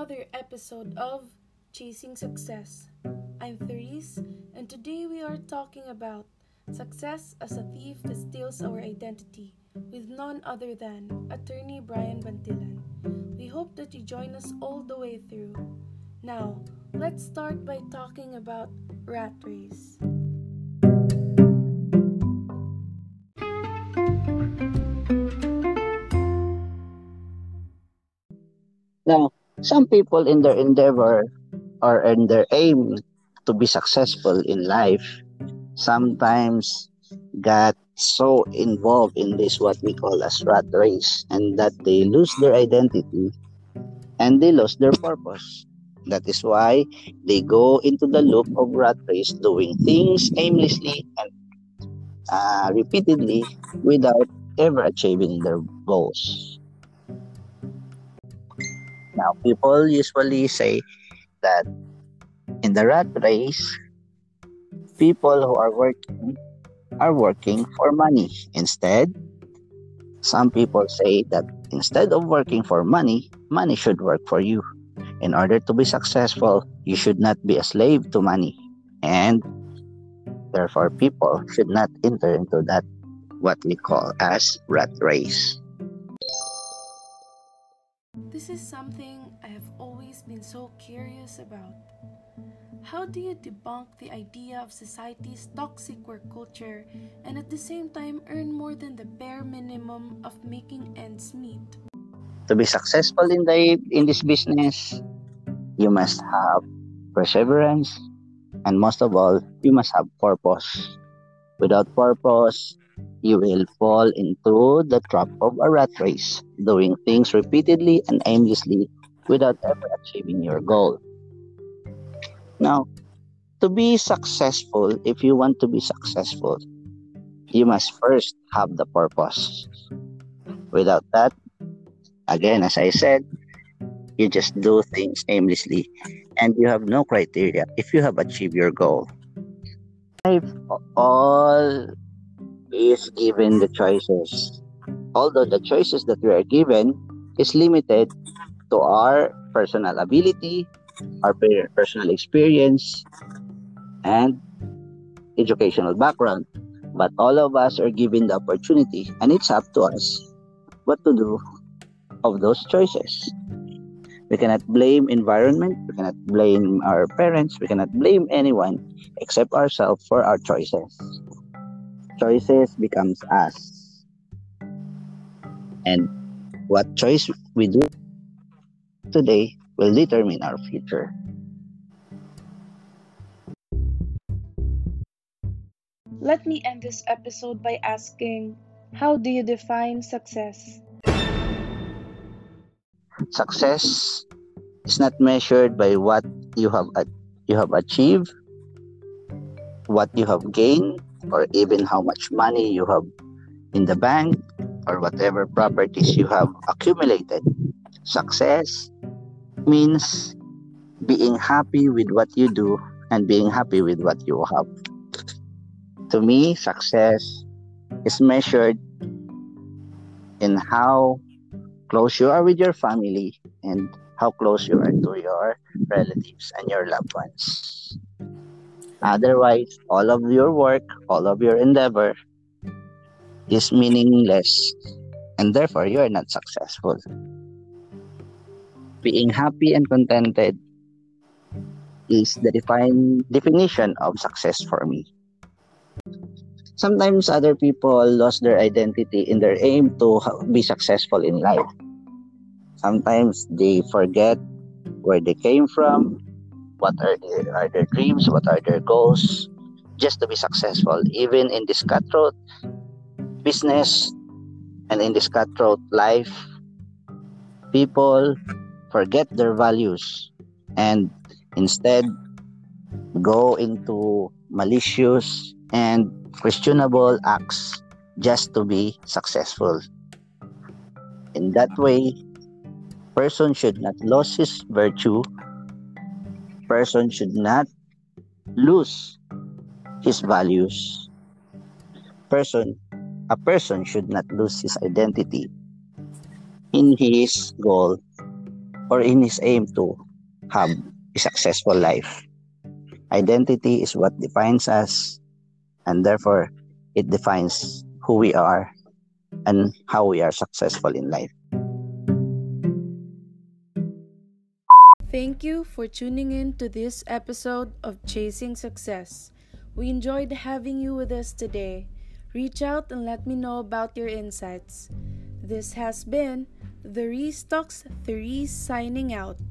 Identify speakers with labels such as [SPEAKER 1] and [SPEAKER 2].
[SPEAKER 1] another episode of Chasing Success. I'm Therese, and today we are talking about success as a thief that steals our identity with none other than attorney Brian Bantilan. We hope that you join us all the way through. Now, let's start by talking about rat race.
[SPEAKER 2] Now, some people in their endeavor or in their aim to be successful in life sometimes got so involved in this what we call as rat race and that they lose their identity and they lose their purpose. That is why they go into the loop of rat race doing things aimlessly and uh, repeatedly without ever achieving their goals now, people usually say that in the rat race, people who are working are working for money. Instead, some people say that instead of working for money, money should work for you. In order to be successful, you should not be a slave to money. And therefore, people should not enter into that what we call as rat race.
[SPEAKER 1] This is something I have always been so curious about. How do you debunk the idea of society's toxic work culture and at the same time earn more than the bare minimum of making ends meet?
[SPEAKER 2] To be successful in the in this business, you must have perseverance and most of all, you must have purpose. Without purpose, you will fall into the trap of a rat race, doing things repeatedly and aimlessly without ever achieving your goal. Now, to be successful, if you want to be successful, you must first have the purpose. Without that, again, as I said, you just do things aimlessly and you have no criteria if you have achieved your goal. If all is given the choices. Although the choices that we are given is limited to our personal ability, our personal experience, and educational background. But all of us are given the opportunity, and it's up to us what to do of those choices. We cannot blame environment, we cannot blame our parents, we cannot blame anyone except ourselves for our choices choices becomes us. And what choice we do today will determine our future.
[SPEAKER 1] Let me end this episode by asking How do you define success?
[SPEAKER 2] Success is not measured by what you have you have achieved, what you have gained, or even how much money you have in the bank or whatever properties you have accumulated. Success means being happy with what you do and being happy with what you have. To me, success is measured in how close you are with your family and how close you are to your relatives and your loved ones. Otherwise, all of your work, all of your endeavor is meaningless and therefore you are not successful. Being happy and contented is the define, definition of success for me. Sometimes other people lost their identity in their aim to be successful in life. Sometimes they forget where they came from what are their, are their dreams, what are their goals, just to be successful, even in this cutthroat business and in this cutthroat life. People forget their values and instead go into malicious and questionable acts just to be successful. In that way, person should not lose his virtue person should not lose his values. Person, a person should not lose his identity in his goal or in his aim to have a successful life. Identity is what defines us, and therefore, it defines who we are and how we are successful in life.
[SPEAKER 1] Thank you for tuning in to this episode of Chasing Success. We enjoyed having you with us today. Reach out and let me know about your insights. This has been the Restocks Talks 3 signing out.